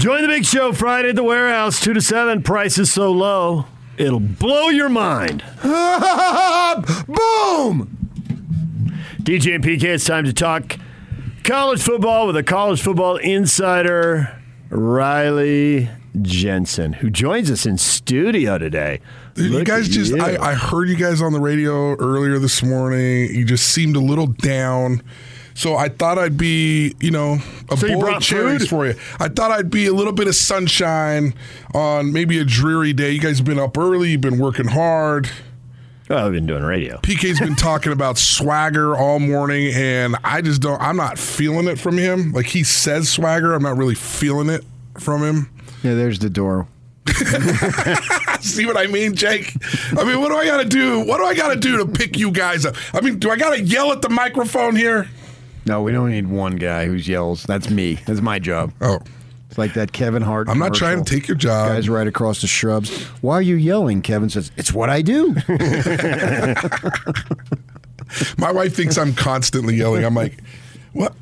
Join the big show Friday at the warehouse, 2 to 7. Price is so low, it'll blow your mind. Boom! DJ and PK, it's time to talk college football with a college football insider, Riley Jensen, who joins us in studio today. Dude, you guys just, you. I, I heard you guys on the radio earlier this morning. You just seemed a little down. So I thought I'd be, you know, a So bowl of cherries food? for you. I thought I'd be a little bit of sunshine on maybe a dreary day. You guys have been up early, you've been working hard. Well, I've been doing radio. PK's been talking about swagger all morning, and I just don't, I'm not feeling it from him. Like he says swagger, I'm not really feeling it from him. Yeah, there's the door. See what I mean, Jake? I mean, what do I got to do? What do I got to do to pick you guys up? I mean, do I got to yell at the microphone here? No, we don't need one guy who yells. That's me. That's my job. Oh, It's like that Kevin Hart. I'm not trying to take your job. Guys right across the shrubs. Why are you yelling? Kevin says, It's what I do. My wife thinks I'm constantly yelling. I'm like, what?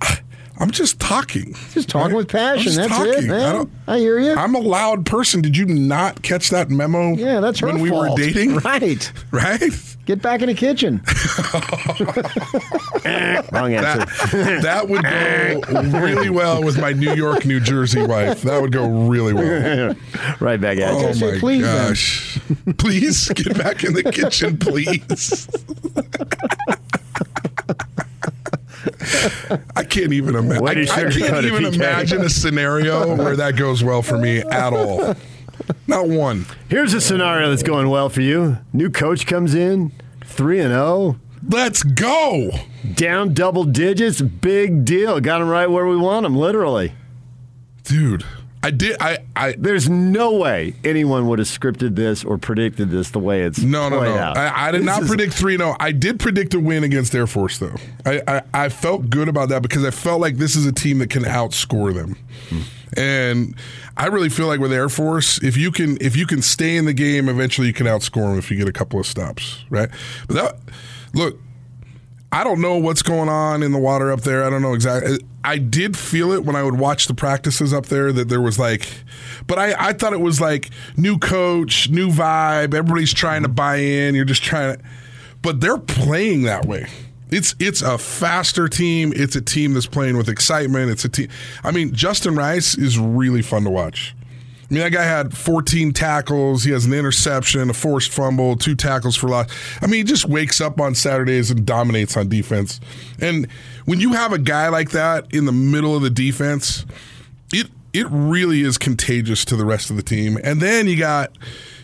I'm just talking. Just talking with passion. I'm just That's talking. it, I man. don't- I, hear you. I'm a loud person. Did you not catch that memo? yeah, that's her when we were dating, Right. right? Get back in the kitchen. Wrong answer. That, that would go really well with my New York, New Jersey wife. That would go really well. right back at Oh you. say my please then. gosh! Please get back in the kitchen, please. I can't even imagine. I, I can't even imagine a scenario where that goes well for me at all. Not one. Here's a scenario that's going well for you. New coach comes in, 3 and 0, Let's go. down double digits, big deal. Got him right where we want him, literally. Dude, I did. I. I. There's no way anyone would have scripted this or predicted this the way it's No, no, no. out. I, I did This not is- predict 3 0. I did predict a win against Air Force, though. I, I, I felt good about that because I felt like this is a team that can outscore them. And I really feel like with Air Force, if you can if you can stay in the game, eventually you can outscore them if you get a couple of stops, right? But that look, I don't know what's going on in the water up there. I don't know exactly. I did feel it when I would watch the practices up there that there was like, but I, I thought it was like new coach, new vibe. Everybody's trying to buy in. You're just trying to, but they're playing that way. It's it's a faster team. It's a team that's playing with excitement. It's a team. I mean, Justin Rice is really fun to watch. I mean, that guy had 14 tackles. He has an interception, a forced fumble, two tackles for loss. I mean, he just wakes up on Saturdays and dominates on defense. And when you have a guy like that in the middle of the defense, it it really is contagious to the rest of the team. And then you got,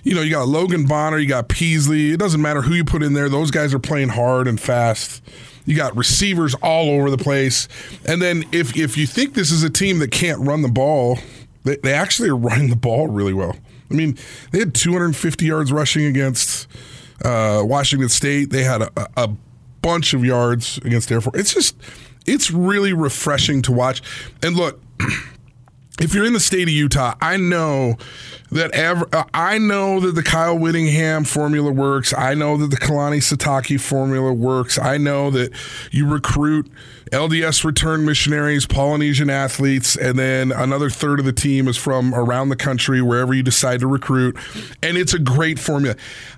you know, you got Logan Bonner, you got Peasley. It doesn't matter who you put in there; those guys are playing hard and fast. You got receivers all over the place. And then if if you think this is a team that can't run the ball, they, they actually are running the ball really well. I mean, they had 250 yards rushing against uh, Washington State. They had a, a bunch of yards against Air Force. It's just, it's really refreshing to watch. And look, if you're in the state of Utah, I know that ever, uh, I know that the Kyle Whittingham formula works. I know that the Kalani Sitake formula works. I know that you recruit LDS return missionaries, Polynesian athletes, and then another third of the team is from around the country, wherever you decide to recruit. And it's a great formula.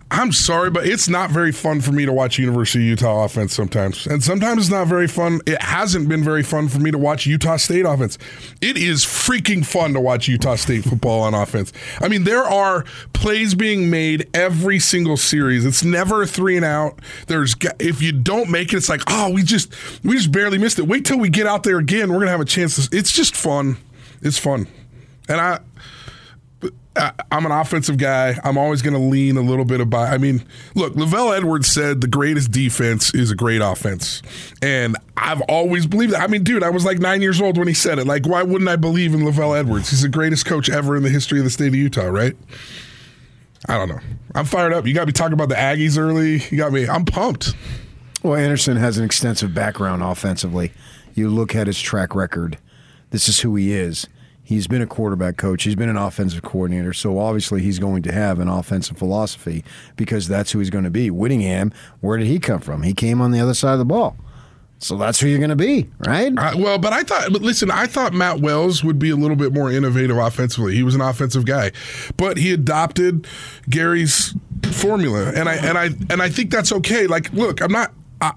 I'm sorry, but it's not very fun for me to watch University of Utah offense sometimes. And sometimes it's not very fun. It hasn't been very fun for me to watch Utah State offense. It is freaking fun to watch Utah State football on offense. I mean, there are plays being made every single series. It's never a three and out. There's if you don't make it, it's like, oh, we just we just barely missed it. Wait till we get out there again. We're gonna have a chance. To, it's just fun. It's fun, and I. I'm an offensive guy. I'm always going to lean a little bit about. I mean, look, LaVell Edwards said the greatest defense is a great offense, and I've always believed that. I mean, dude, I was like nine years old when he said it. Like, why wouldn't I believe in LaVell Edwards? He's the greatest coach ever in the history of the state of Utah, right? I don't know. I'm fired up. You got me talking about the Aggies early. You got me. I'm pumped. Well, Anderson has an extensive background offensively. You look at his track record. This is who he is. He's been a quarterback coach. He's been an offensive coordinator. So obviously he's going to have an offensive philosophy because that's who he's going to be. Whittingham, where did he come from? He came on the other side of the ball. So that's who you're going to be, right? Uh, well, but I thought, but listen, I thought Matt Wells would be a little bit more innovative offensively. He was an offensive guy, but he adopted Gary's formula, and I and I and I think that's okay. Like, look, I'm not. Uh,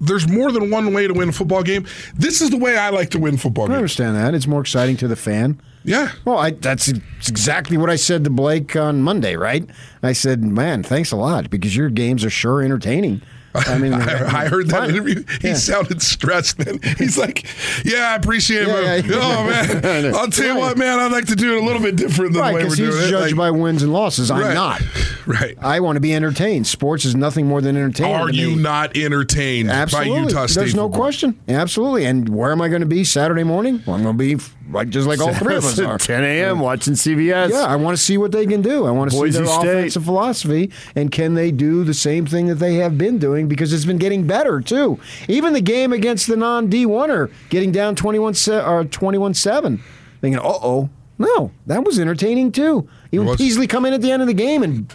there's more than one way to win a football game. This is the way I like to win football I games. understand that. It's more exciting to the fan. Yeah. Well, I, that's exactly what I said to Blake on Monday, right? I said, man, thanks a lot because your games are sure entertaining. I mean, I, I heard that fine. interview. He Yeah. sounded stressed. Then he's like, "Yeah, I appreciate Yeah, it. yeah, but- oh man, I'll tell you Right. what, man. I'd like to do it a little bit different than Right, the way we're because he's doing it. judged Like, by wins and losses. I'm right, not. Right. I want to be entertained. Sports is nothing more than entertainment. Are you not entertained Absolutely. by Utah State? There's no football? question. Absolutely. And where am I going to be Saturday morning? Well, I'm going to be like just like all three of us are. 10 a.m. watching CBS. Yeah, I want to see what they can do. I want to see Boise their State. offensive philosophy, and can they do the same thing that they have been doing? Because it's been getting better too. Even the game against the non D oneer, getting down twenty one or twenty one seven, thinking, uh oh, no, that was entertaining too. Even was. Peasley come in at the end of the game and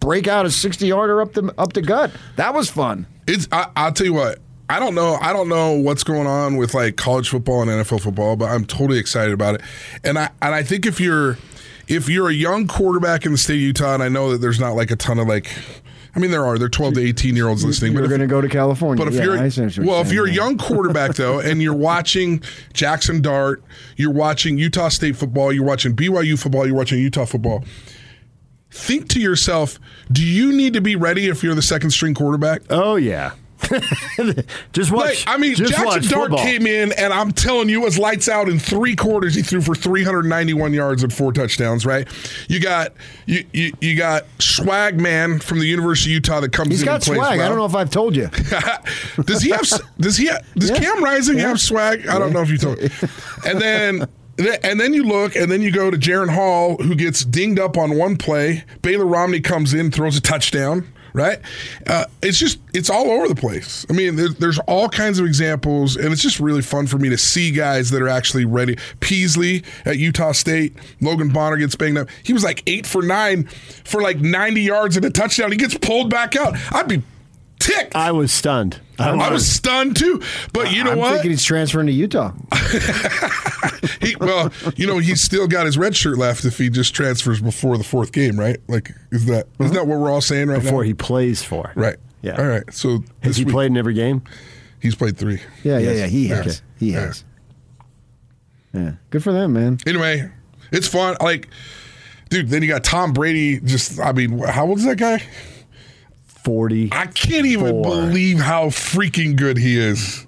break out a sixty yarder up the up the gut. That was fun. It's. I, I'll tell you what. I don't know. I don't know what's going on with like college football and NFL football, but I'm totally excited about it. And I and I think if you're if you're a young quarterback in the state of Utah, and I know that there's not like a ton of like. I mean, there are. There are 12 to 18 year olds listening. You're going to go to California. But if Yeah, you're I see what you're well, if you're a young quarterback though, and you're watching Jackson Dart, you're watching Utah State football, you're watching BYU football, you're watching Utah football. Think to yourself: Do you need to be ready if you're the second string quarterback? Oh, yeah. Just watch. Like, I mean, just Jackson Dart football. came in, and I'm telling you, it was lights out in three quarters. He threw for 391 yards and four touchdowns. Right? You got you you, you got Swag Man from the University of Utah that comes He's in got and plays swag. well. I don't know if I've told you. does he have? Does he? Have, Does Yeah. Cam Rising Yeah. have swag? I don't know if you told. me. And then. And then you look, and then you go to Jaren Hall, who gets dinged up on one play. Baylor Romney comes in, throws a touchdown. Right? Uh, it's just it's all over the place. I mean, there, there's all kinds of examples, and it's just really fun for me to see guys that are actually ready. Peasley at Utah State, Logan Bonner gets banged up. He was like eight for nine for like 90 yards and a touchdown. He gets pulled back out. I'd be ticked. I was stunned. I was stunned too. But you know I'm what? thinking he's transferring to Utah. He, well, you know, he's still got his red shirt left if he just transfers before the fourth game, right? Like, is that is mm-hmm. that what we're all saying right before now? he plays for. right. Yeah. All right. So Has he week- played in every game? He's played three. Yeah, yeah, yeah. He Yes. has. He Yeah. has. Yeah. Good for them, man. Anyway, it's fun. Like, dude, then you got Tom Brady. Just, I mean, how old is that guy? 40. I can't even believe how freaking good he is.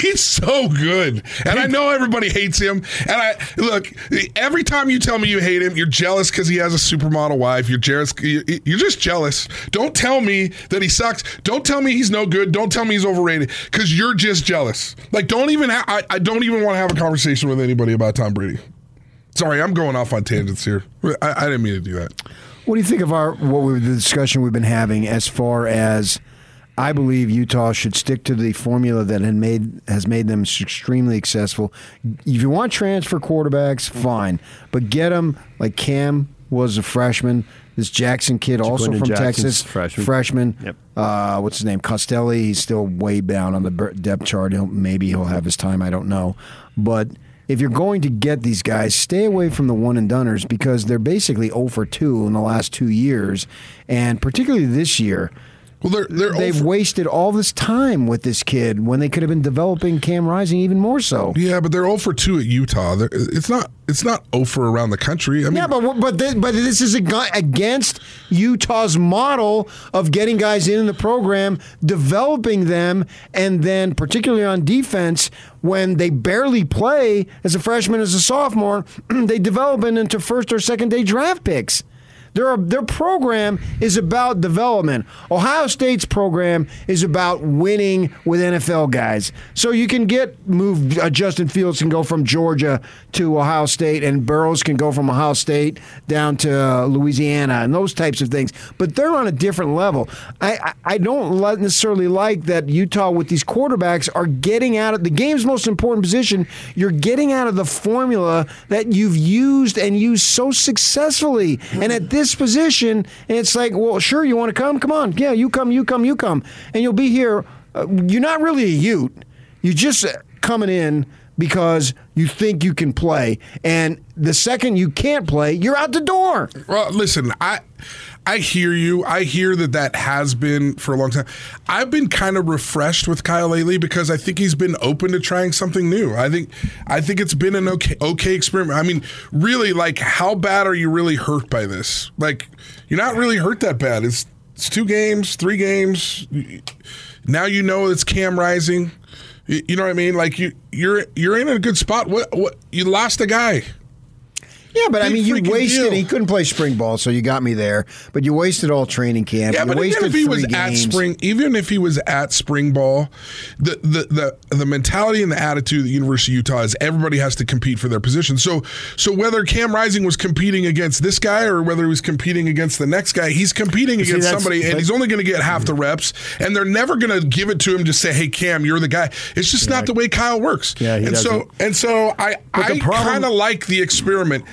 He's so good. And I know everybody hates him. And I look, every time you tell me you hate him, you're jealous because he has a supermodel wife. You're jealous. You're just jealous. Don't tell me that he sucks. Don't tell me he's no good. Don't tell me he's overrated because you're just jealous. Like, don't even, ha- I, I don't even want to have a conversation with anybody about Tom Brady. Sorry, I'm going off on tangents here. I, I didn't mean to do that. What do you think of our what we, the discussion we've been having as far as I believe Utah should stick to the formula that had made has made them extremely successful. If you want transfer quarterbacks, fine, but get them like Cam was a freshman. This Jackson kid, also from Jackson's Texas, freshman. freshman. Yep. Uh, what's his name? Costelli. He's still way down on the depth chart. He'll, maybe he'll have his time. I don't know, but if you're going to get these guys, stay away from the one and doneers because they're basically 0 for 2 in the last two years, and particularly this year. Well, they're, they're They've over- wasted all this time with this kid when they could have been developing Cam Rising even more so. Yeah, but they're 0 for 2 at Utah. They're, it's not it's not 0 for around the country. I mean, Yeah, but but this, but this is ag- against Utah's model of getting guys in the program, developing them, and then particularly on defense when they barely play as a freshman as a sophomore, they develop into first or second day draft picks. Their, their program is about development. Ohio State's program is about winning with NFL guys. So you can get move. Uh, Justin Fields can go from Georgia to Ohio State, and Burrows can go from Ohio State down to uh, Louisiana, and those types of things. But they're on a different level. I I, I don't necessarily like that Utah with these quarterbacks are getting out of the game's most important position. You're getting out of the formula that you've used and used so successfully, and at this position, and it's like, well, sure, you want to come? Come on. Yeah, you come, you come, you come. And you'll be here. Uh, you're not really a Ute. You're just coming in because you think you can play, and the second you can't play, you're out the door. Well, listen, I I hear you. I hear that that has been for a long time. I've been kind of refreshed with Kyle lately because I think he's been open to trying something new. I think I think it's been an okay okay experiment. I mean, really, like, how bad are you really hurt by this? Like, you're not really hurt that bad. It's it's two games, three games. Now you know it's Cam Rising. You know what I mean? Like you, you're you're in a good spot. What what you lost a guy. Yeah, but I mean, you wasted. deal. He couldn't play spring ball, so you got me there. But you wasted all training camp. Yeah, you but even if he was three at spring, even if he was at spring ball, the, the the the mentality and the attitude of the University of Utah is everybody has to compete for their position. So so whether Cam Rising was competing against this guy or whether he was competing against the next guy, he's competing See, against somebody, and he's only going to get half the reps, and they're never going to give it to him. Just say, "Hey, Cam, you're the guy." It's just not the way Kyle works. Yeah, and so doesn't. and so I I kind of like the experiment.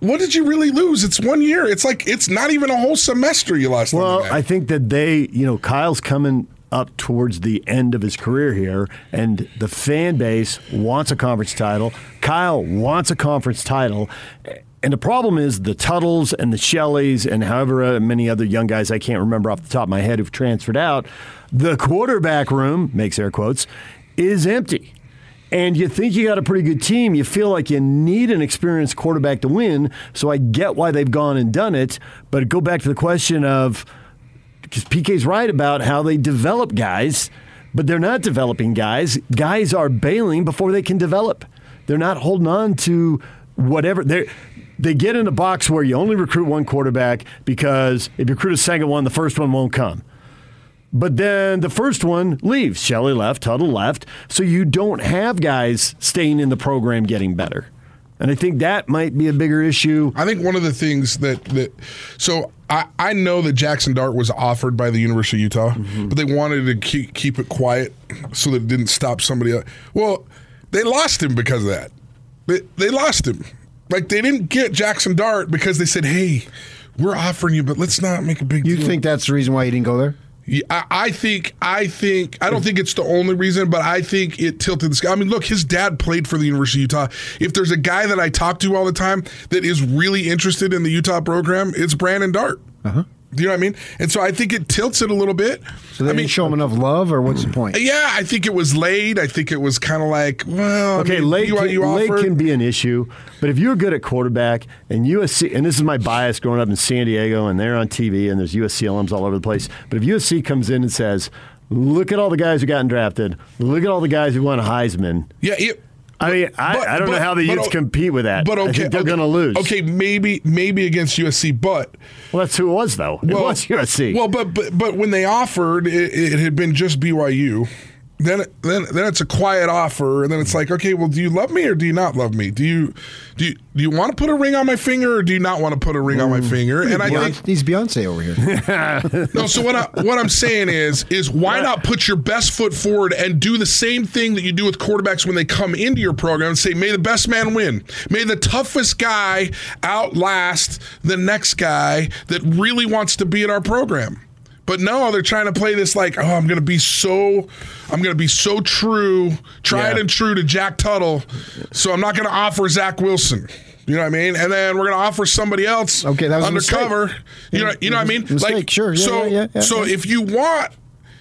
What did you really lose? It's one year. It's like it's not even a whole semester you lost. Well. I think that they, you know, Kyle's coming up towards the end of his career here, and the fan base wants a conference title. Kyle wants a conference title. And the problem is the Tuttles and the Shelleys and however many other young guys I can't remember off the top of my head who've transferred out. The quarterback room, makes air quotes, is empty. And you think you got a pretty good team. You feel like you need an experienced quarterback to win. So I get why they've gone and done it. But go back to the question of because PK's right about how they develop guys, but they're not developing guys. Guys are bailing before they can develop. They're not holding on to whatever they they get in a box where you only recruit one quarterback because if you recruit a second one, the first one won't come. But then the first one leaves. Shelley left, Tuttle left. So you don't have guys staying in the program getting better. And I think that might be a bigger issue. I think one of the things that that so I, I know that Jackson Dart was offered by the University of Utah, Mm-hmm. but they wanted to keep keep it quiet so that it didn't stop somebody else. Well, they lost him because of that. They, they lost him. Like they didn't get Jackson Dart because they said, "Hey, we're offering you, but let's not make a big You deal." think that's the reason why you didn't go there? I, I think I think I don't think it's the only reason, but I think it tilted the scale. I mean, look, his dad played for the University of Utah. If there's a guy that I talk to all the time that is really interested in the Utah program, it's Brandon Dart. Uh-huh. Do you know what I mean? And so I think it tilts it a little bit. So they I didn't mean, show him enough love, or what's the point? Uh, yeah, I think it was laid. I think it was kind of like, well, Okay, I mean, late, BYU can, late can be an issue, but if you're good at quarterback and USC, and this is my bias growing up in San Diego, and they're on TV, and there's USC alums all over the place. But if USC comes in and says, "Look at all the guys who gotten drafted. Look at all the guys who won a Heisman." yeah, it, I mean, I, But- I don't know how the but Utes compete with that. But okay, I think they're okay, going to lose. Okay, maybe maybe against USC, but well, that's who it was though. It was USC. Well, but but but when they offered, it, it had been just BYU. Then then then it's a quiet offer, and then it's like, okay, well, do you love me or do you not love me? Do you do you, do you want to put a ring on my finger or do you not want to put a ring on my mm. finger? And I Beyonce- think he's Beyonce over here. no. So what I what I'm saying is is why not put your best foot forward and do the same thing that you do with quarterbacks when they come into your program and say, may the best man win, may the toughest guy outlast the next guy that really wants to be in our program. But no, they're trying to play this like, oh, I'm going to be so, I'm to be so true, tried Yeah. and true to Jack Tuttle. So I'm not going to offer Zach Wilson. You know what I mean? And then we're going to offer somebody else Okay, that was undercover. You know, you know what I mean? Mistake, sure. Yeah, so, yeah, yeah, so if you want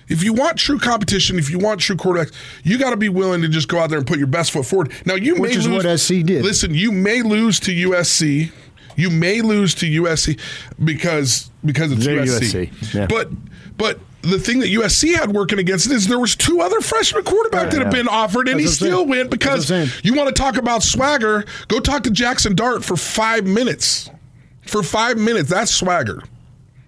if you want true competition, if you want true quarterbacks, you got to be willing to just go out there and put your best foot forward. Now you Which may is lose, what SC did. Listen, you may lose to USC. You may lose to USC because because it's They're USC. USC, yeah. But but the thing that USC had working against it is there was two other freshman quarterbacks that have yeah. been offered, and That's he still saying. went because That's what I'm saying. you want to talk about swagger. Go talk to Jackson Dart for five minutes. For five minutes, that's swagger.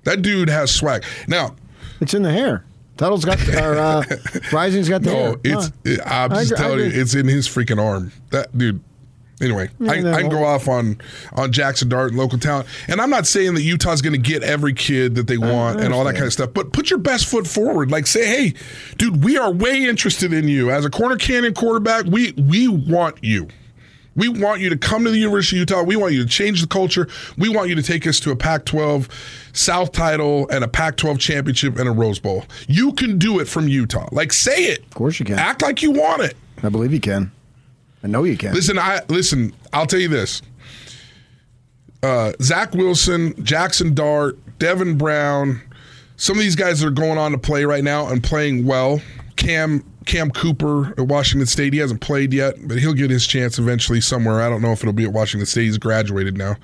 That dude has swag. Now, It's in the hair. Tuttle's got, or uh, Rising's got the hair. no, it's. Huh. I'm just I telling you, it's in his freaking arm. That dude. Anyway, I, I can go off on on Jackson Dart and local talent, and I'm not saying that Utah's going to get every kid that they want and all that kind of stuff. But put your best foot forward. Like say, hey, dude, we are way interested in you as a Corner Canyon quarterback. We we want you. We want you to come to the University of Utah. We want you to change the culture. We want you to take us to a Pac 12 South title and a Pac 12 championship and a Rose Bowl. You can do it from Utah. Like, say it. Of course you can. Act like you want it. I believe you can. I know you can. Listen, I listen. I'll tell you this: uh, Zach Wilson, Jackson Dart, Devin Brown, some of these guys are going on to play right now and playing well. Cam Cam Cooper at Washington State. He hasn't played yet, but he'll get his chance eventually somewhere. I don't know if it'll be at Washington State. He's graduated now,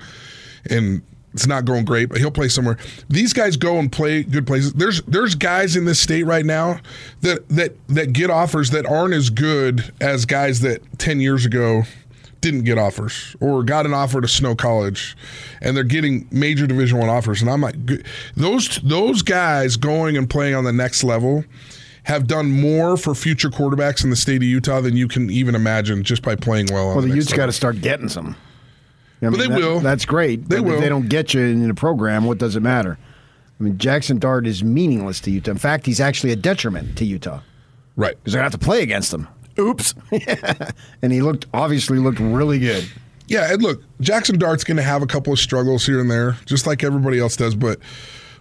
and it's not going great, but he'll play somewhere. These guys go and play good places. There's there's guys in this state right now that that that get offers that aren't as good as guys that ten years ago didn't get offers or got an offer to Snow College, and they're getting major Division One offers. And I'm like, those those guys going and playing on the next level have done more for future quarterbacks in the state of Utah than you can even imagine just by playing well. well, the, the Utes got to start getting some. I mean, they that- will. That's great. They but will. If they don't get you in the program, what does it matter? I mean, Jackson Dart is meaningless to Utah. In fact, he's actually a detriment to Utah right. because they're going to have to play against him. Oops. And he looked obviously looked really good. Yeah, and look, Jackson Dart's going to have a couple of struggles here and there, just like everybody else does. But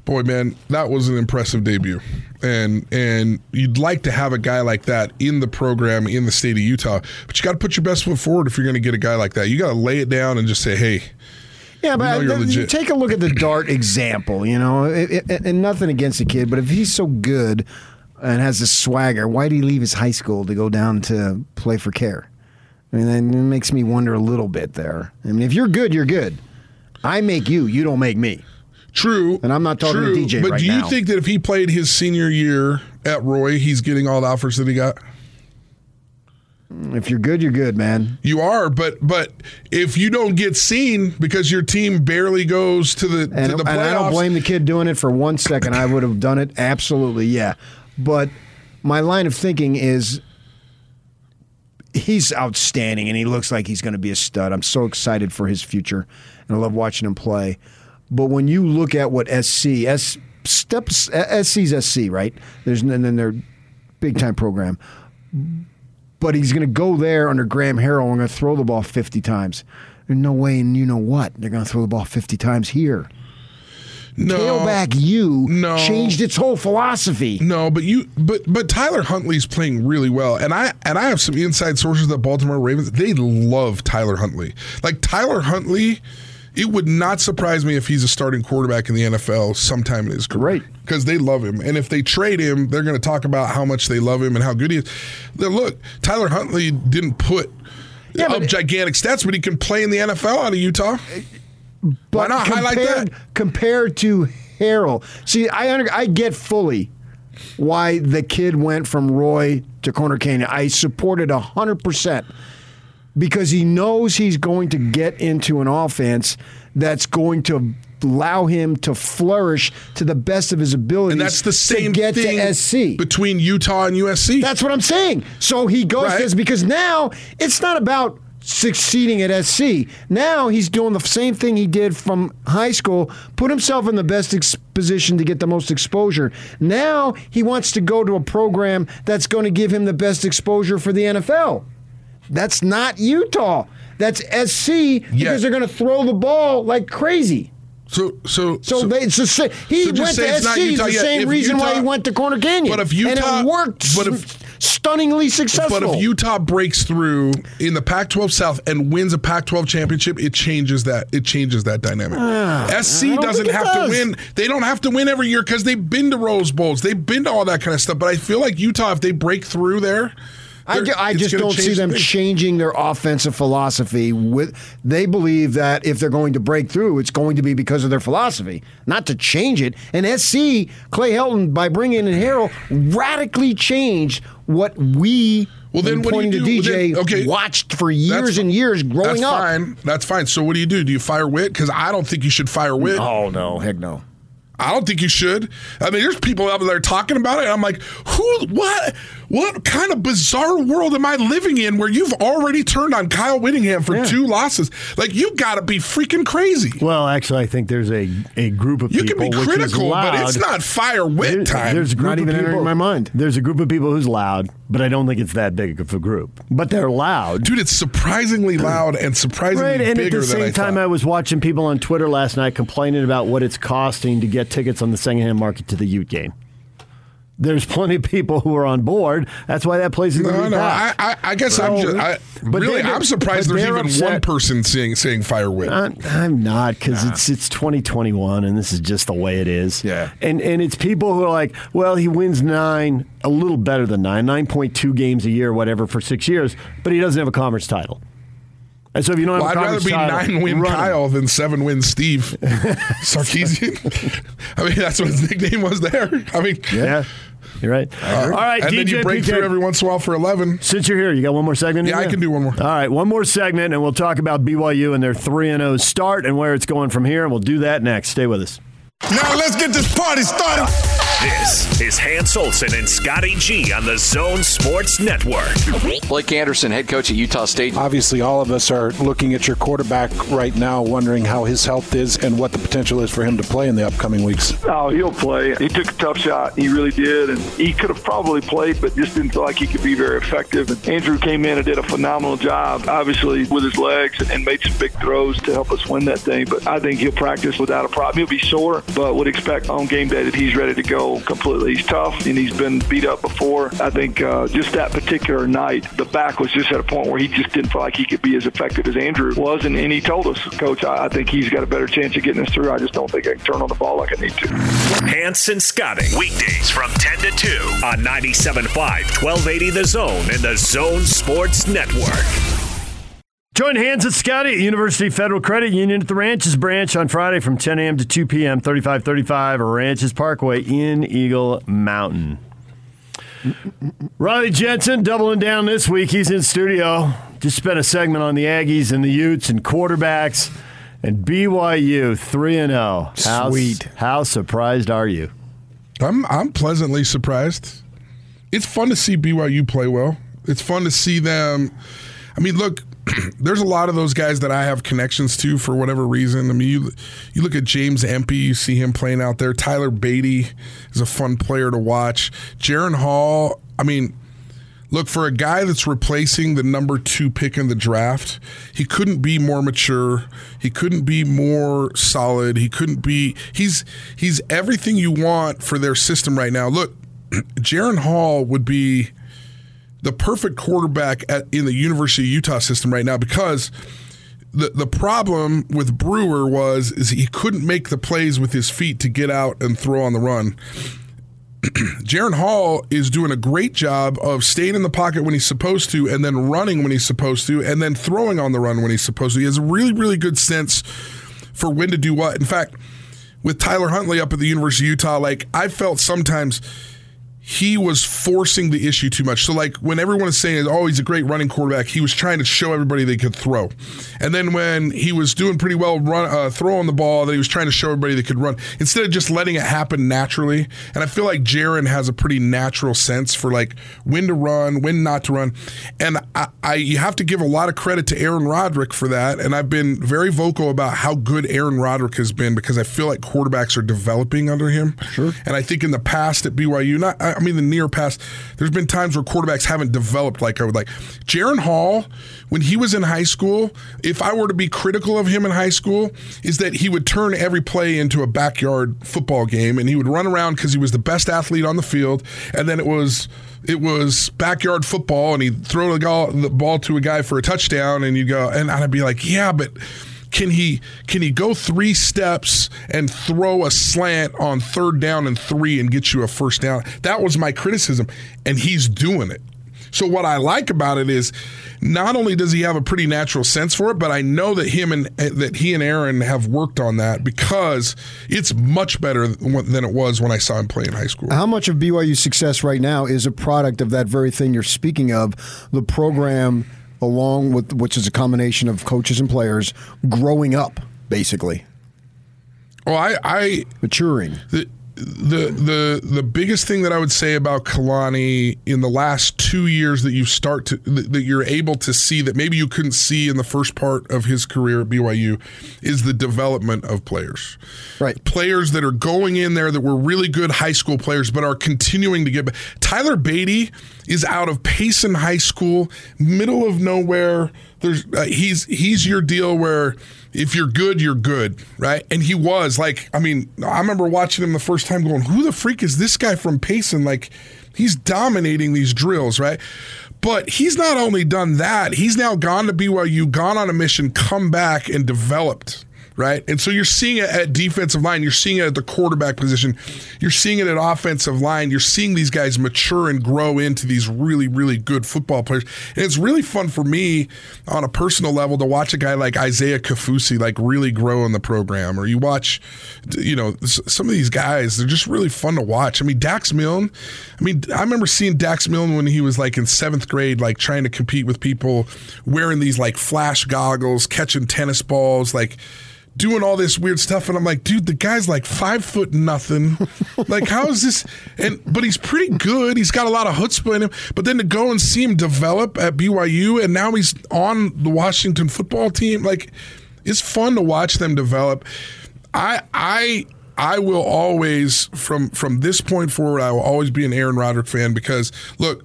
boy, man, that was an impressive debut, and and you'd like to have a guy like that in the program in the state of Utah. But you got to put your best foot forward if you're going to get a guy like that. You got to lay it down and just say, hey, Yeah, but you're uh, take a look at the Dart example. You know, It- it- and nothing against the kid, but if he's so good and has this swagger, why did he leave his high school to go down to play for Kjar? I mean, that it makes me wonder a little bit there. I mean, if you're good, you're good. I make you, you don't make me. True. And I'm not talking to true, DJ But right do you now. think that if he played his senior year at Roy, he's getting all the offers that he got? If you're good, you're good, man. You are, but but if you don't get seen because your team barely goes to the And, to the and I don't blame the kid doing it for one second. I would have done it absolutely, yeah. But my line of thinking is he's outstanding and he looks like he's going to be a stud. I'm so excited for his future and I love watching him play. But when you look at what SC, S, steps, SC's SC, right? There's and then their big time program. But he's going to go there under Graham Harrell and going to throw the ball 50 times. There's no way, and you know what? They're going to throw the ball 50 times here. no, Tailback U No. changed its whole philosophy. No, but you but but Tyler Huntley's playing really well. And I and I have some inside sources that Baltimore Ravens, they love Tyler Huntley. Like Tyler Huntley, it would not surprise me if he's a starting quarterback in the NFL sometime in his career. Right. Because they love him. And if they trade him, they're going to talk about how much they love him and how good he is. Then look, Tyler Huntley didn't put Yeah, up gigantic stats, but he can play in the NFL out of Utah. Why But not highlight that? Compared to Harrell, see, I under, I get fully why the kid went from Roy to Corner Canyon. I supported hundred percent because he knows he's going to get into an offense that's going to allow him to flourish to the best of his ability. And that's the same to get thing to SC. between Utah and USC. That's what I'm saying. So he goes Right. this because now it's not about succeeding at SC. Now he's doing the same thing he did from high school, put himself in the best ex- position to get the most exposure. Now he wants to go to a program that's going to give him the best exposure for the NFL. That's not Utah. That's SC because Yeah. they're going to throw the ball like crazy. so so So, they, it's the same. He so went to SC. Utah the yet. same reason why he went to Corner Canyon. But if and Utah- it worked but if- stunningly successful. But if Utah breaks through in the Pac-12 South and wins a Pac-12 championship, it changes that. It changes that dynamic. SC Ah, don't doesn't have does. to win. They don't have to win every year because they've been to Rose Bowls. They've been to all that kind of stuff. But I feel like Utah, if they break through there, I, I just don't see them things. changing their offensive philosophy. With they believe that if they're going to break through, it's going to be because of their philosophy, not to change it. And SC Clay Helton, by bringing in Harrell, radically changed what we. Well, then what do you do? to DJ Then- okay, watched for years and years growing That's up. That's fine. That's fine. So what do you do? Do you fire Witt? Because I don't think you should fire Witt. Oh no, heck no. I don't think you should. I mean, there's people out there talking about it. And I'm like, who? What? What kind of bizarre world am I living in where you've already turned on Kyle Whittingham for Yeah. two losses? Like, you got to be freaking crazy. Well, actually, I think there's a, a group of You can people be which is critical, but it's not fire Witt There- time. There's a group Not of people, entering my mind. There's a group of people who's loud, but I don't think it's that big of a group. But they're loud. Dude, it's surprisingly loud and surprisingly Right, and at the than I same time, thought. I was watching people on Twitter last night complaining about what it's costing to get tickets on the secondhand market to the Ute game. There's plenty of people who are on board. That's why that place is going to No, be no. packed. I, I, I guess I'm just. I, but really, I'm surprised there's even upset. one person saying saying fire. I'm, I'm not because it's it's 2021 and this is just the way it is. Yeah. and and it's people who are like, well, he wins nine, a little better than nine, 9.2 games a year, whatever, for six years, but he doesn't have a conference title. And so if you don't Well, have I'd rather conference be nine win run him. Kyle than seven win Steve Sarkisian. I mean, that's what his nickname was there. I mean, Yeah, you're right. All right, and DJ then you break PK. through every once in a while for eleven. Since you're here, you got one more segment? Yeah, I can do one more. All right, one more segment, and we'll talk about BYU and their 3 0 start and where it's going from here, and we'll do that next. Stay with us. Now let's get this party started. This is Hans Olsen and Scotty G on the Zone Sports Network. Blake Anderson, head coach at Utah State. Obviously, all of us are looking at your quarterback right now, wondering how his health is and what the potential is for him to play in the upcoming weeks. Oh, he'll play. He took a tough shot. He really did. And he could have probably played, but just didn't feel like he could be very effective. And Andrew came in and did a phenomenal job, obviously, with his legs and made some big throws to help us win that thing. But I think he'll practice without a problem. He'll be sore, but would expect on game day that he's ready to go completely. He's tough and he's been beat up before. I think uh, just that particular night, the back was just at a point where he just didn't feel like he could be as effective as Andrew was. And, and he told us, Coach, I, I think he's got a better chance of getting us through. I just don't think I can turn on the ball like I need to. Hans and Scotty. Weekdays from 10 to 2 on 97.5, 1280 The Zone and the Zone Sports Network. Join Hans and Scotty at University Federal Credit Union at the Ranches branch on Friday from 10 a.m. to 2 p.m. 3535 Ranches Parkway in Eagle Mountain. Riley Jensen doubling down this week. He's in studio. Just spent a segment on the Aggies and the Utes and quarterbacks and BYU 3 and 0. Sweet. How surprised are you? I'm I'm pleasantly surprised. It's fun to see BYU play well. It's fun to see them. I mean, look, there's a lot of those guys that I have connections to for whatever reason. I mean, you you look at James Empey, you see him playing out there. Tyler Batty is a fun player to watch. Jaren Hall. I mean, Look, for a guy that's replacing the number two pick in the draft, he couldn't be more mature. He couldn't be more solid. He couldn't be he's he's everything you want for their system right now. Look, Jaren Hall would be the perfect quarterback at, in the University of Utah system right now because the the problem with Brewer was is he couldn't make the plays with his feet to get out and throw on the run. Jaren Hall is doing a great job of staying in the pocket when he's supposed to, and then running when he's supposed to, and then throwing on the run when he's supposed to. He has a really, really good sense for when to do what. In fact, with Tyler Huntley up at the University of Utah, like I felt sometimes he was forcing the issue too much. So, like, when everyone is saying, oh, he's a great running quarterback, he was trying to show everybody they could throw. And then when he was doing pretty well run, uh, throwing the ball, that he was trying to show everybody they could run instead of just letting it happen naturally. And I feel like Jaren has a pretty natural sense for, like, when to run, when not to run. And I, I you have to give a lot of credit to Aaron Roderick for that. And I've been very vocal about how good Aaron Roderick has been because I feel like quarterbacks are developing under him. Sure. And I think in the past at BYU, not I mean the near past, there's been times where quarterbacks haven't developed like I would like. Jaren Hall, when he was in high school, if I were to be critical of him in high school, is that he would turn every play into a backyard football game and he would run around because he was the best athlete on the field, and then it was it was backyard football and he'd throw the ball to a guy for a touchdown and you go and I'd be like, yeah, but can he can he go three steps and throw a slant on third down and three and get you a first down? That was my criticism, and he's doing it. So what I like about it is not only does he have a pretty natural sense for it, but I know that him and that he and Aaron have worked on that because it's much better than it was when I saw him play in high school. How much of BYU's success right now is a product of that very thing you're speaking of, the program along with which is a combination of coaches and players growing up, basically Well, I, I maturing. the the the the biggest thing that I would say about Kalani in the last two years that you start to that you're able to see that maybe you couldn't see in the first part of his career at BYU is the development of players. Right. Players that are going in there that were really good high school players but are continuing to get. Tyler Batty is out of Payson High School, middle of nowhere there's uh, he's he's your deal where if you're good, you're good, right? And he was like, I mean, I remember watching him the first time, going, "Who the freak is this guy from Payson?" Like, he's dominating these drills, right? But he's not only done that; he's now gone to BYU, gone on a mission, come back, and developed right? And so you're seeing it at defensive line, you're seeing it at the quarterback position, you're seeing it at offensive line, you're seeing these guys mature and grow into these really, really good football players. And it's really fun for me on a personal level to watch a guy like Isaiah Kaufusi like really grow in the program. Or you watch, you know, some of these guys, they're just really fun to watch. I mean, Dax Milne, I mean, I remember seeing Dax Milne when he was like in seventh grade, like trying to compete with people wearing these like flash goggles, catching tennis balls, like doing all this weird stuff and I'm like, dude, the guy's like five foot nothing. like, how is this? And but he's pretty good. He's got a lot of chutzpah in him. But then to go and see him develop at BYU and now he's on the Washington football team, like, it's fun to watch them develop. I I I will always from from this point forward, I will always be an Aaron Roderick fan because look,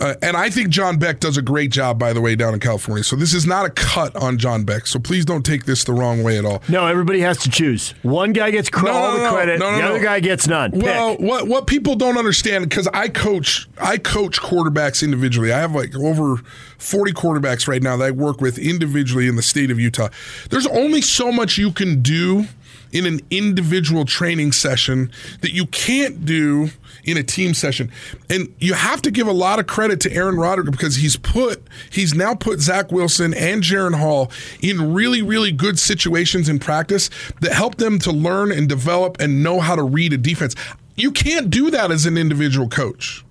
uh, and I think John Beck does a great job, by the way, down in California. So this is not a cut on John Beck. So please don't take this the wrong way at all. No, everybody has to choose. One guy gets cr- No, no, all the no, credit. no, no, the other guy gets none. Pick. Well, what what people don't understand because I coach I coach quarterbacks individually. I have like over forty quarterbacks right now that I work with individually in the state of Utah. There's only so much you can do in an individual training session that you can't do in a team session. And you have to give a lot of credit to Aaron Roderick because he's put he's now put Zach Wilson and Jaren Hall in really, really good situations in practice that help them to learn and develop and know how to read a defense. You can't do that as an individual coach.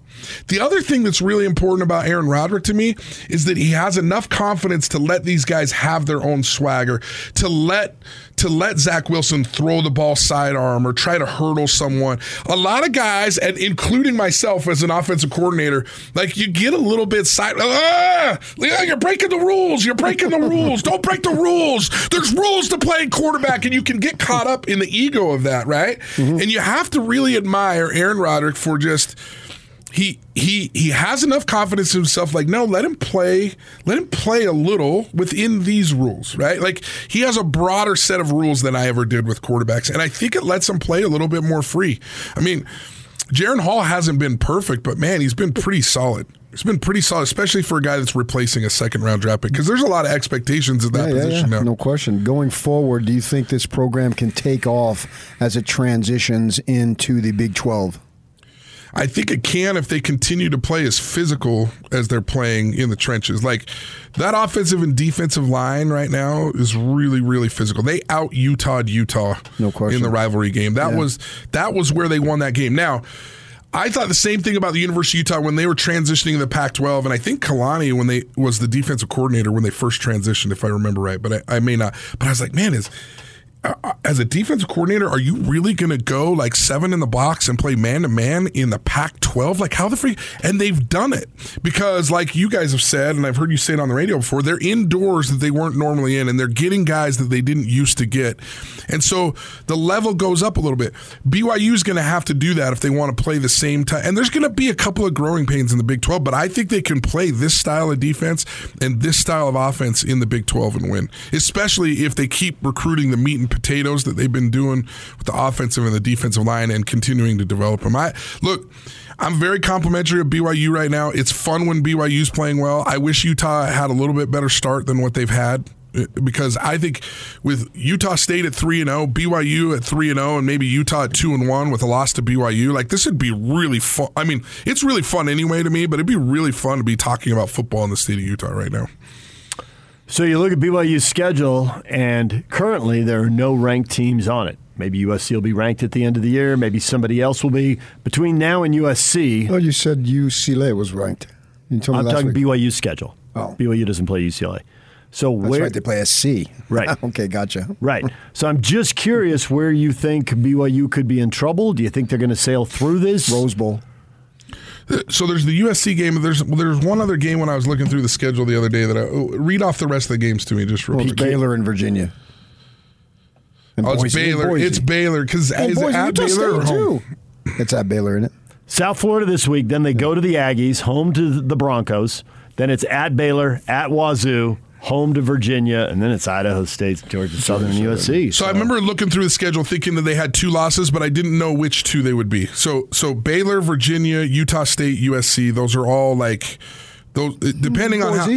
The other thing that's really important about Aaron Roderick to me is that he has enough confidence to let these guys have their own swagger, to let to let Zach Wilson throw the ball sidearm or try to hurdle someone. A lot of guys, and including myself as an offensive coordinator, like you get a little bit side. Ah, you're breaking the rules. You're breaking the rules. Don't break the rules. There's rules to playing quarterback, and you can get caught up in the ego of that, right? And you have to really admire Aaron Roderick for just he he he has enough confidence in himself like no let him play let him play a little within these rules right like he has a broader set of rules than i ever did with quarterbacks and i think it lets him play a little bit more free i mean Jaren Hall hasn't been perfect, but man, he's been pretty solid. He's been pretty solid, especially for a guy that's replacing a second round draft pick. Because there's a lot of expectations in that Yeah, yeah, position yeah. now. No question. Going forward, do you think this program can take off as it transitions into the Big 12? I think it can if they continue to play as physical as they're playing in the trenches. Like that offensive and defensive line right now is really, really physical. They out Utah Utah No question. in the rivalry game. That Yeah. was that was where they won that game. Now, I thought the same thing about the University of Utah when they were transitioning to the Pac-12, and I think Kalani when they was the defensive coordinator when they first transitioned, if I remember right, but I, I may not. But I was like, man, is uh, as a defensive coordinator, are you really going to go like seven in the box and play man to man in the Pac 12? Like, how the freak? And they've done it because, like you guys have said, and I've heard you say it on the radio before, they're indoors that they weren't normally in, and they're getting guys that they didn't used to get. And so the level goes up a little bit. BYU is going to have to do that if they want to play the same time. And there's going to be a couple of growing pains in the Big 12, but I think they can play this style of defense and this style of offense in the Big 12 and win, especially if they keep recruiting the meat and potatoes that they've been doing with the offensive and the defensive line and continuing to develop them. I look. I'm very complimentary of BYU right now. It's fun when BYU's playing well. I wish Utah had a little bit better start than what they've had uh, because I think with Utah State at 3 and 0, BYU at 3 and 0 and maybe Utah at 2 and 1 with a loss to BYU, like this would be really fun. I mean, it's really fun anyway to me, but it'd be really fun to be talking about football in the state of Utah right now. So you look at BYU's schedule, and currently there are no ranked teams on it. Maybe USC will be ranked at the end of the year. Maybe somebody else will be. Between now and USC, Oh, you said UCLA was ranked. You told me I'm talking week. BYU's schedule. Oh. BYU doesn't play UCLA. So That's where? right. They play SC. Right. okay, gotcha. Right. So I'm just curious where you think BYU could be in trouble. Do you think they're going to sail through this? Rose Bowl. So there's the USC game. There's well, there's one other game when I was looking through the schedule the other day that I oh, read off the rest of the games to me just real Well, quick. Baylor and Virginia. And Oh, it's Boise- and Baylor. Boise. It's Baylor because And is it at Utah Baylor or home? too. It's at Baylor, isn't it? South Florida this week. Then they go to the Aggies, home to the Broncos. Then it's at Baylor, at Wazoo, home to Virginia, and then it's Idaho State, Georgia Southern, and USC. So I remember looking through the schedule, thinking that they had two losses, but I didn't know which two they would be. So so Baylor, Virginia, Utah State, USC. Those are all like those depending on how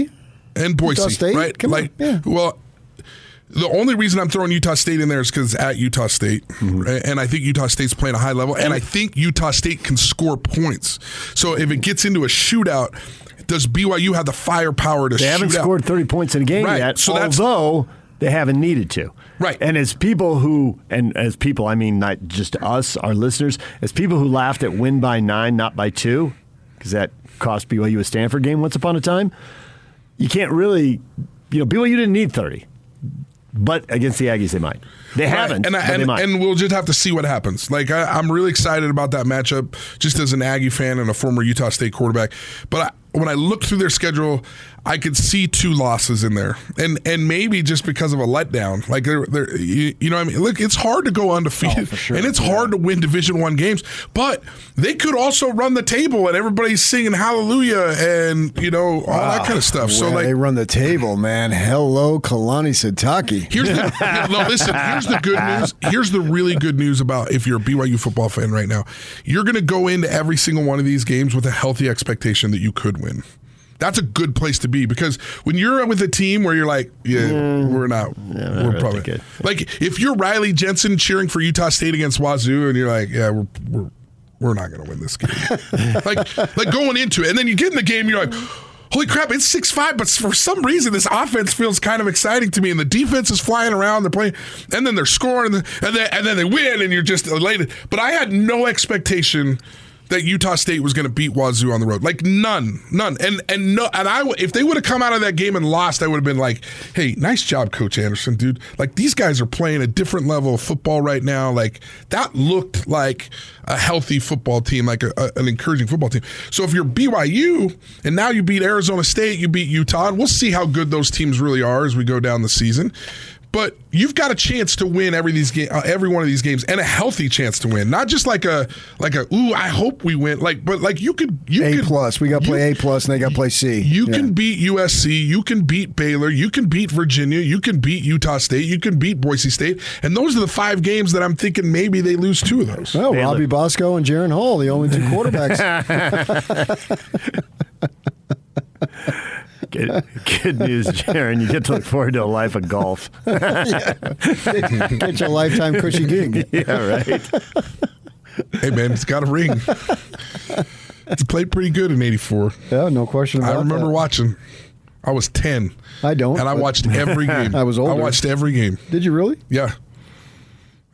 and Boise, Utah State? right? Come like yeah. well. The only reason I'm throwing Utah State in there is because it's at Utah State, Mm-hmm. and I think Utah State's playing a high level, and I think Utah State can score points. So if it gets into a shootout, does BYU have the firepower to They haven't shoot out? scored 30 points in a game Right, yet, so although they haven't needed to. Right. And as people who, and as people, I mean not just us, our listeners, as people who laughed at win by nine, not by two, because that cost BYU a Stanford game once upon a time, you can't really, you know, BYU didn't need 30. But against the Aggies, they might. They Right. haven't, and, but I- they and, might. and we'll just have to see what happens. Like I, I'm really excited about that matchup, just as an Aggie fan and a former Utah State quarterback. But I, when I look through their schedule, I could see two losses in there, and and maybe just because of a letdown. Like they're, they're you, you know, what I mean, look, it's hard to go undefeated, oh, and it's hard to win Division One games. But they could also run the table, and everybody's singing Hallelujah, and you know all that ah, kind of stuff. So Well, like they run the table, man. Hello, Kalani Sitake. Here's the no, listen. Here's the good news. Here's the really good news about if you're a BYU football fan right now. You're going to go into every single one of these games with a healthy expectation that you could win. That's a good place to be because when you're with a team where you're like, yeah, we're not, we're really probably good. like if you're Riley Jensen cheering for Utah State against Wazoo and you're like, yeah, we're we're, we're not going to win this game. like like going into it, and then you get in the game, you're like. Holy crap, it's 6 5, but for some reason, this offense feels kind of exciting to me. And the defense is flying around, they're playing, and then they're scoring, and then, and then they win, and you're just elated. But I had no expectation that Utah State was going to beat Wazoo on the road. Like none, none. And and no and I if they would have come out of that game and lost, I would have been like, "Hey, nice job coach Anderson, dude. Like these guys are playing a different level of football right now. Like that looked like a healthy football team, like a, a- an encouraging football team. So if you're BYU and now you beat Arizona State, you beat Utah, and we'll see how good those teams really are as we go down the season. But you've got a chance to win every these ga- uh, every one of these games, and a healthy chance to win. Not just like a like a ooh, I hope we win. Like, but like you could you A could, plus. We got to play you- A plus, and they got to play C. You Yeah. can beat USC, you can beat Baylor, you can beat Virginia, you can beat Utah State, you can beat Boise State, and those are the five games that I'm thinking maybe they lose two of those. Well, Baylor. Robbie Bosco and Jaren Hall, the only two quarterbacks. good, good news, Jaren. You get to look forward to a life of golf. Get your lifetime cushy gig. yeah, right. hey man, it's got a ring. it's played pretty good in '84. Yeah, no question about I remember that. watching. I was ten. I don't, and I watched every game. I was old. I watched every game. Did you really? Yeah,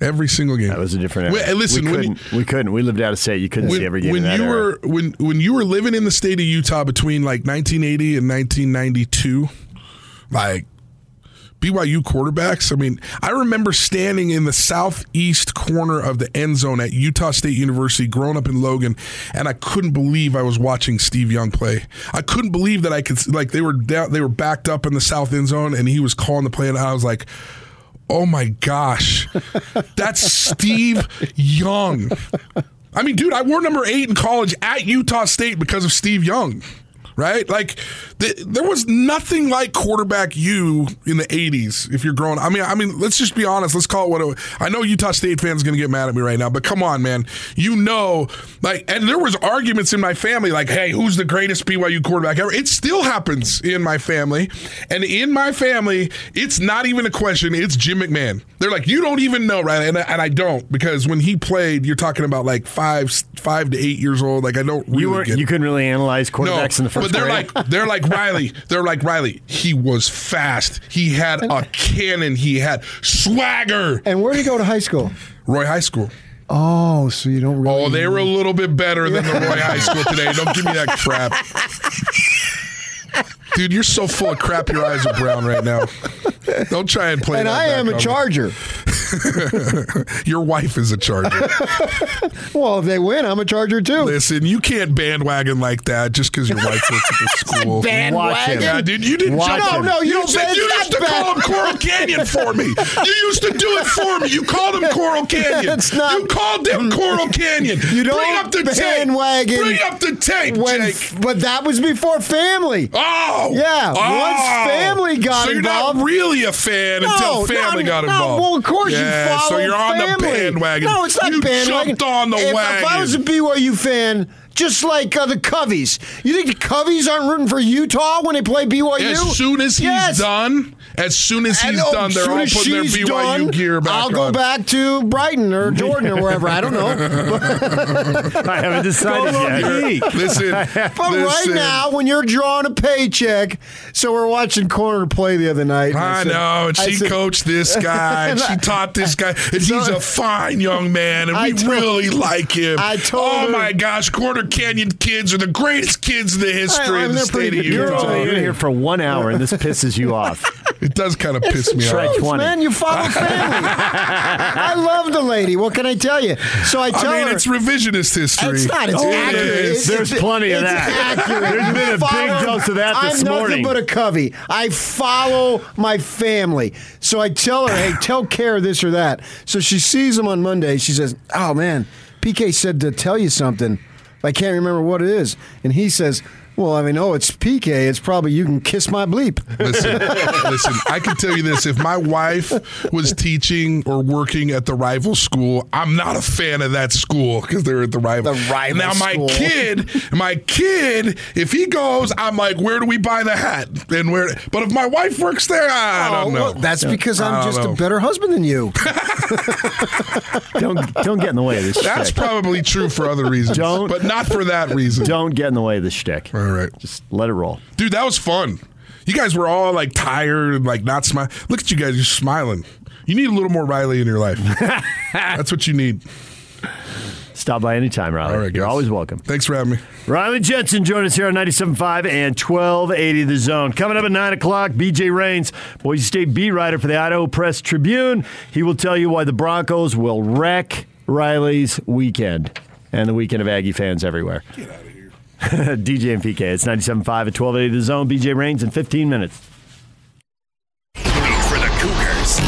every single game. That was a different era. Hey, listen, we couldn't, we couldn't. We lived out of state. You couldn't see every game when you era. were when when you were living in the state of Utah between like 1980 and 1992, like BYU quarterbacks. I mean, I remember standing in the southeast corner of the end zone at Utah State University, growing up in Logan, and I couldn't believe I was watching Steve Young play. I couldn't believe that I could like they were down, they were backed up in the south end zone, and he was calling the play, and I was like. Oh my gosh. That's Steve Young. I mean, dude, I wore number eight in college at Utah State because of Steve Young, right? Like, th- there was nothing like quarterback you in the '80s. If you're growing, I mean, I mean, let's just be honest. Let's call it what it, I know. Utah State fans going to get mad at me right now, but come on, man. You know, like, and there was arguments in my family, like, hey, who's the greatest BYU quarterback ever? It still happens in my family, and in my family, it's not even a question. It's Jim McMahon. They're like, you don't even know, right? And, I- and I don't because when he played, you're talking about like five, five to eight years old. Like I don't really you get. You couldn't really analyze quarterbacks in the first but they're like they're like Riley. They're like Riley. He was fast. He had a cannon. He had swagger. And where did you go to high school? Roy High School. Oh, so you don't really. Oh, they were a little bit better than the Roy High School today. Don't give me that crap. Dude, you're so full of crap. Your eyes are brown right now. Don't try and play. And I am a. Charger. Your wife is a Charger. Well, if they win, I'm a Charger too. Listen, you can't bandwagon like that just because your wife works at the school. Bandwagon. Yeah, dude, you didn't Watch jump him. No, no, you don't said you it's used to not call him. Coral Canyon for me. You used to do it for me. You called him Coral Canyon. It's not- you called him Coral Canyon. You don't Bring up the bandwagon tape. Bring up the tape, When, Jake. but that was before family. Oh, Yeah, once Oh. family got so you're involved- not really a fan until family no, got no, involved. Well, of course yeah, you follow So you're on family. the bandwagon. No, it's not you bandwagon. jumped on the if, wagon. If I was a BYU fan, just like uh, the Coveys, you think the Coveys aren't rooting for Utah when they play BYU? as soon as he's Yes. done, as soon as he's done, as they're soon all putting their BYU done, gear back I'll go on. back to Brighton or Jordan or wherever. I don't know. I haven't decided yet. Listen, But right now, when you're drawing a paycheck, so we're watching corner play the other night. and I said- know, and I she said- coached this guy, and she taught this guy, and he's a fine young man, and I we told- really like him. I told oh her- my gosh, Corner Canyon kids are the greatest kids in the history I- of the state pretty of good You're kids. Only here for one hour, and this pisses you off. It does kind of piss me Try off. Truth, 20. man. You follow family. I love the lady. What can I tell you? So I tell I mean, her. it's revisionist history. It's not. It's Oh, accurate. is. It's- There's plenty of that. Accurate. There's been a You big dose of that this I'm morning. nothing but a covey. I follow my family. So I tell her, hey, tell Kjar this or that. So she sees him on Monday. She says, oh, man, PK said to tell you something. I can't remember what it is. And he says, well, I mean, oh, it's PK. It's probably you can kiss my bleep. Listen, listen. I can tell you this: if my wife was teaching or working at the rival school, I'm not a fan of that school because they're at the rival. The rival Now, my school. kid, my kid, if he goes, I'm like, where do we buy the hat? And where? But if my wife works there, I Oh, don't know. well, that's because I I'm just know. a better husband than you. Don't don't get in the way of this. That's shtick. probably true for other reasons, Don't- but not for that reason. Don't get in the way of the shtick. All right. Just let it roll. Dude, that was fun. You guys were all like tired and like not smiling. Look at you guys, you're smiling. You need a little more Riley in your life. That's what you need. Stop by anytime, Riley. All right, You're guys. always welcome. Thanks for having me. Riley Jensen join us here on 97.5 and 1280 The Zone. Coming up at 9 o'clock, BJ Rains, Boise State beat writer for the Idaho Press Tribune. He will tell you why the Broncos will wreck Riley's weekend and the weekend of Aggie fans everywhere. Get out of here. DJ and PK, it's 97.5 at 1280 The Zone. BJ Rains in 15 minutes. For the Cougars.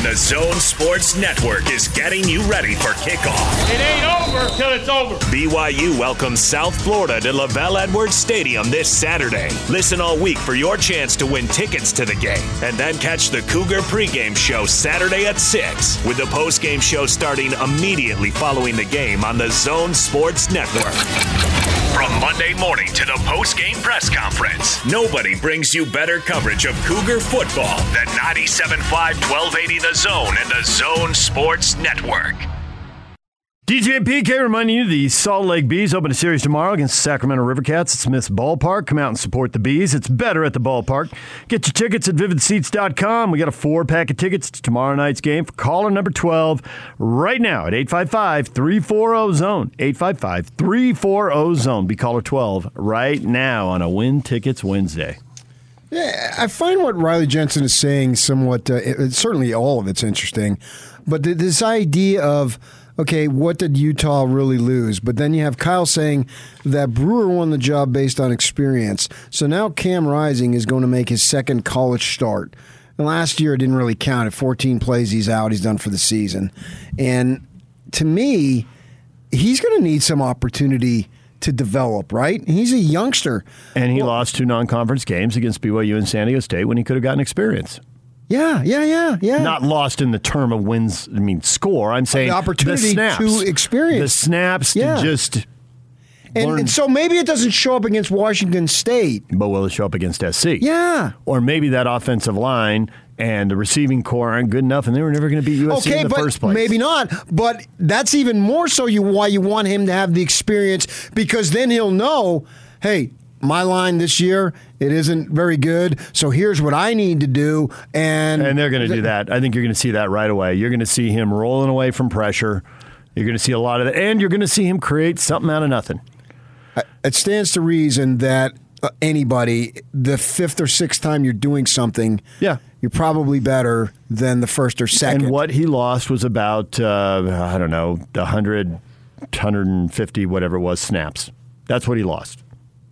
And the Zone Sports Network is getting you ready for kickoff. It ain't over till it's over. BYU welcomes South Florida to LaVell Edwards Stadium this Saturday. Listen all week for your chance to win tickets to the game. And then catch the Cougar pregame show Saturday at 6, with the postgame show starting immediately following the game on the Zone Sports Network. From Monday morning to the post-game press conference, nobody brings you better coverage of Cougar football than 97.5 1280 The Zone and the Zone Sports Network. DJ and PK reminding you the Salt Lake Bees open a series tomorrow against the Sacramento Rivercats at Smith's Ballpark. Come out and support the Bees. It's better at the ballpark. Get your tickets at vividseats.com. We got a four pack of tickets to tomorrow night's game for caller number 12 right now at 855 340 Zone. 855 340 Zone. Be caller 12 right now on a Win Tickets Wednesday. Yeah, I find what Riley Jensen is saying somewhat, uh, it- certainly all of it's interesting, but th- this idea of, okay, what did Utah really lose? But then you have Kyle saying that Brewer won the job based on experience. So now Cam Rising is going to make his second college start. And last year it didn't really count. At 14 plays, he's out. He's done for the season. And to me, he's going to need some opportunity to develop, right? He's a youngster. And he lost two non conference games against BYU and San Diego State when he could have gotten experience. Yeah, yeah, yeah, yeah. Not lost in the term of wins, I mean, score. I'm saying The opportunity the snaps, to experience. The snaps Yeah. to just. And, and so maybe it doesn't show up against Washington State. But will it show up against SC? Yeah. Or maybe that offensive line and the receiving core aren't good enough and they were never going to beat USC Okay, in the but first place. maybe not. But that's even more so you why you want him to have the experience because then he'll know, hey, my line this year it isn't very good. So here's what I need to do, and And they're going to do that. I think you're going to see that right away. You're going to see him rolling away from pressure. You're going to see a lot of that. And you're going to see him create something out of nothing. it stands to reason that uh, anybody, the fifth or sixth time you're doing something, Yeah. You're probably better than the first or second. And what he lost was about, uh, I don't know, 100, 150, whatever it was, snaps. That's what he lost.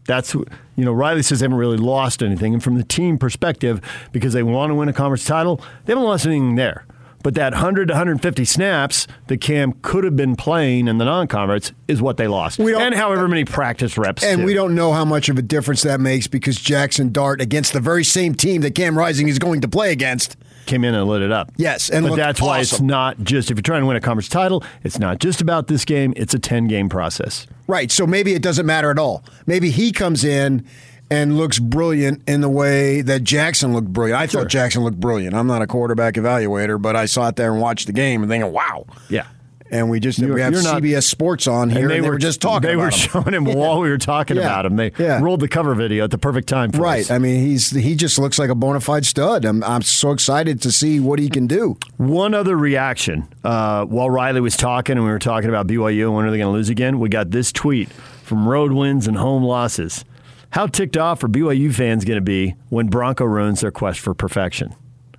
That's, you know, Riley says they haven't really lost anything. And from the team perspective, because they want to win a conference title, they haven't lost anything there. But that 100 to 150 snaps that Cam could have been playing in the non-conference is what they lost. We don't- and however many practice reps. And too. we don't know how much of a difference that makes because Jackson Dart against the very same team that Cam Rising is going to play against. came in and lit it up. Yes, and but that's why it's not just if you're trying to win a conference title, it's not just about this game. It's a 10 game process. Right. So maybe it doesn't matter at all. Maybe he comes in and looks brilliant in the way that Jackson looked brilliant. I thought Jackson looked brilliant. I'm not a quarterback evaluator, but I sat there and watched the game and thinking, wow. Yeah. And we just You're- we have you're not- CBS Sports on here, and they, were, just talking. They were him. showing him while we were talking Yeah. about him. They Yeah. rolled the cover video at the perfect time. For Right. us. I mean, he's he just looks like a bona fide stud. I'm I'm so excited to see what he can do. One other reaction uh, while Riley was talking, and we were talking about BYU and when are they going to lose again. We got this tweet from road wins and home losses. How ticked off are BYU fans going to be when Bronco ruins their quest for perfection?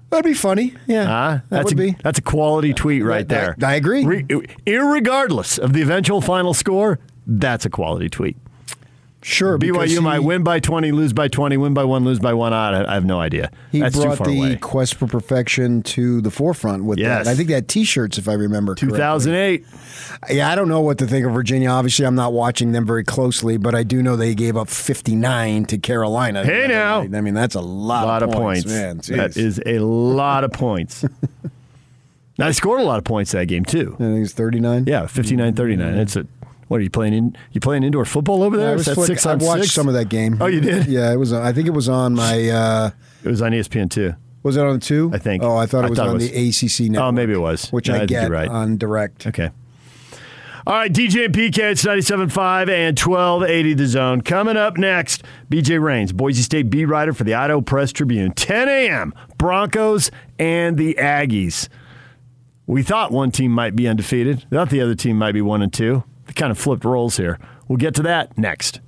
That'd be funny. Yeah, Huh? that that's would a, be. That's a quality tweet right That- there. I agree. Re- irregardless of the eventual final score, that's a quality tweet. Sure, BYU he- might win by 20, lose by 20, win by one, lose by one. I, I have no idea. He that's too brought far the away. quest for perfection to the forefront with Yes. that. I think they had T-shirts, if I remember. 2008. Yeah, I don't know what to think of Virginia. Obviously, I'm not watching them very closely, but I do know they gave up 59 to Carolina. Hey, now. I mean, that's a lot, A lot of points, points. man. that is a lot of points. now, I scored a lot of points that game, too. I think it's 39. Yeah, 59 39. Mm-hmm. It's a. What are you playing in? You playing indoor football over there? I, was that six I on watched six? some of that game. Oh, you did? Yeah, it was. I think it was on my. Uh, It was on ESPN too. was it on two? I think. Oh, I thought I it was thought it on was- the ACC network. Oh, maybe it was. Which Yeah, I I get right. on direct. Okay. All right, DJ and PK, it's 97.5 and 1280 the zone. Coming up next, BJ Rains, Boise State beat writer for the Idaho Press Tribune. 10 a.m., Broncos and the Aggies. We thought one team might be undefeated. Thought the other team might be one and two. Kind of flipped roles here. We'll get to that next.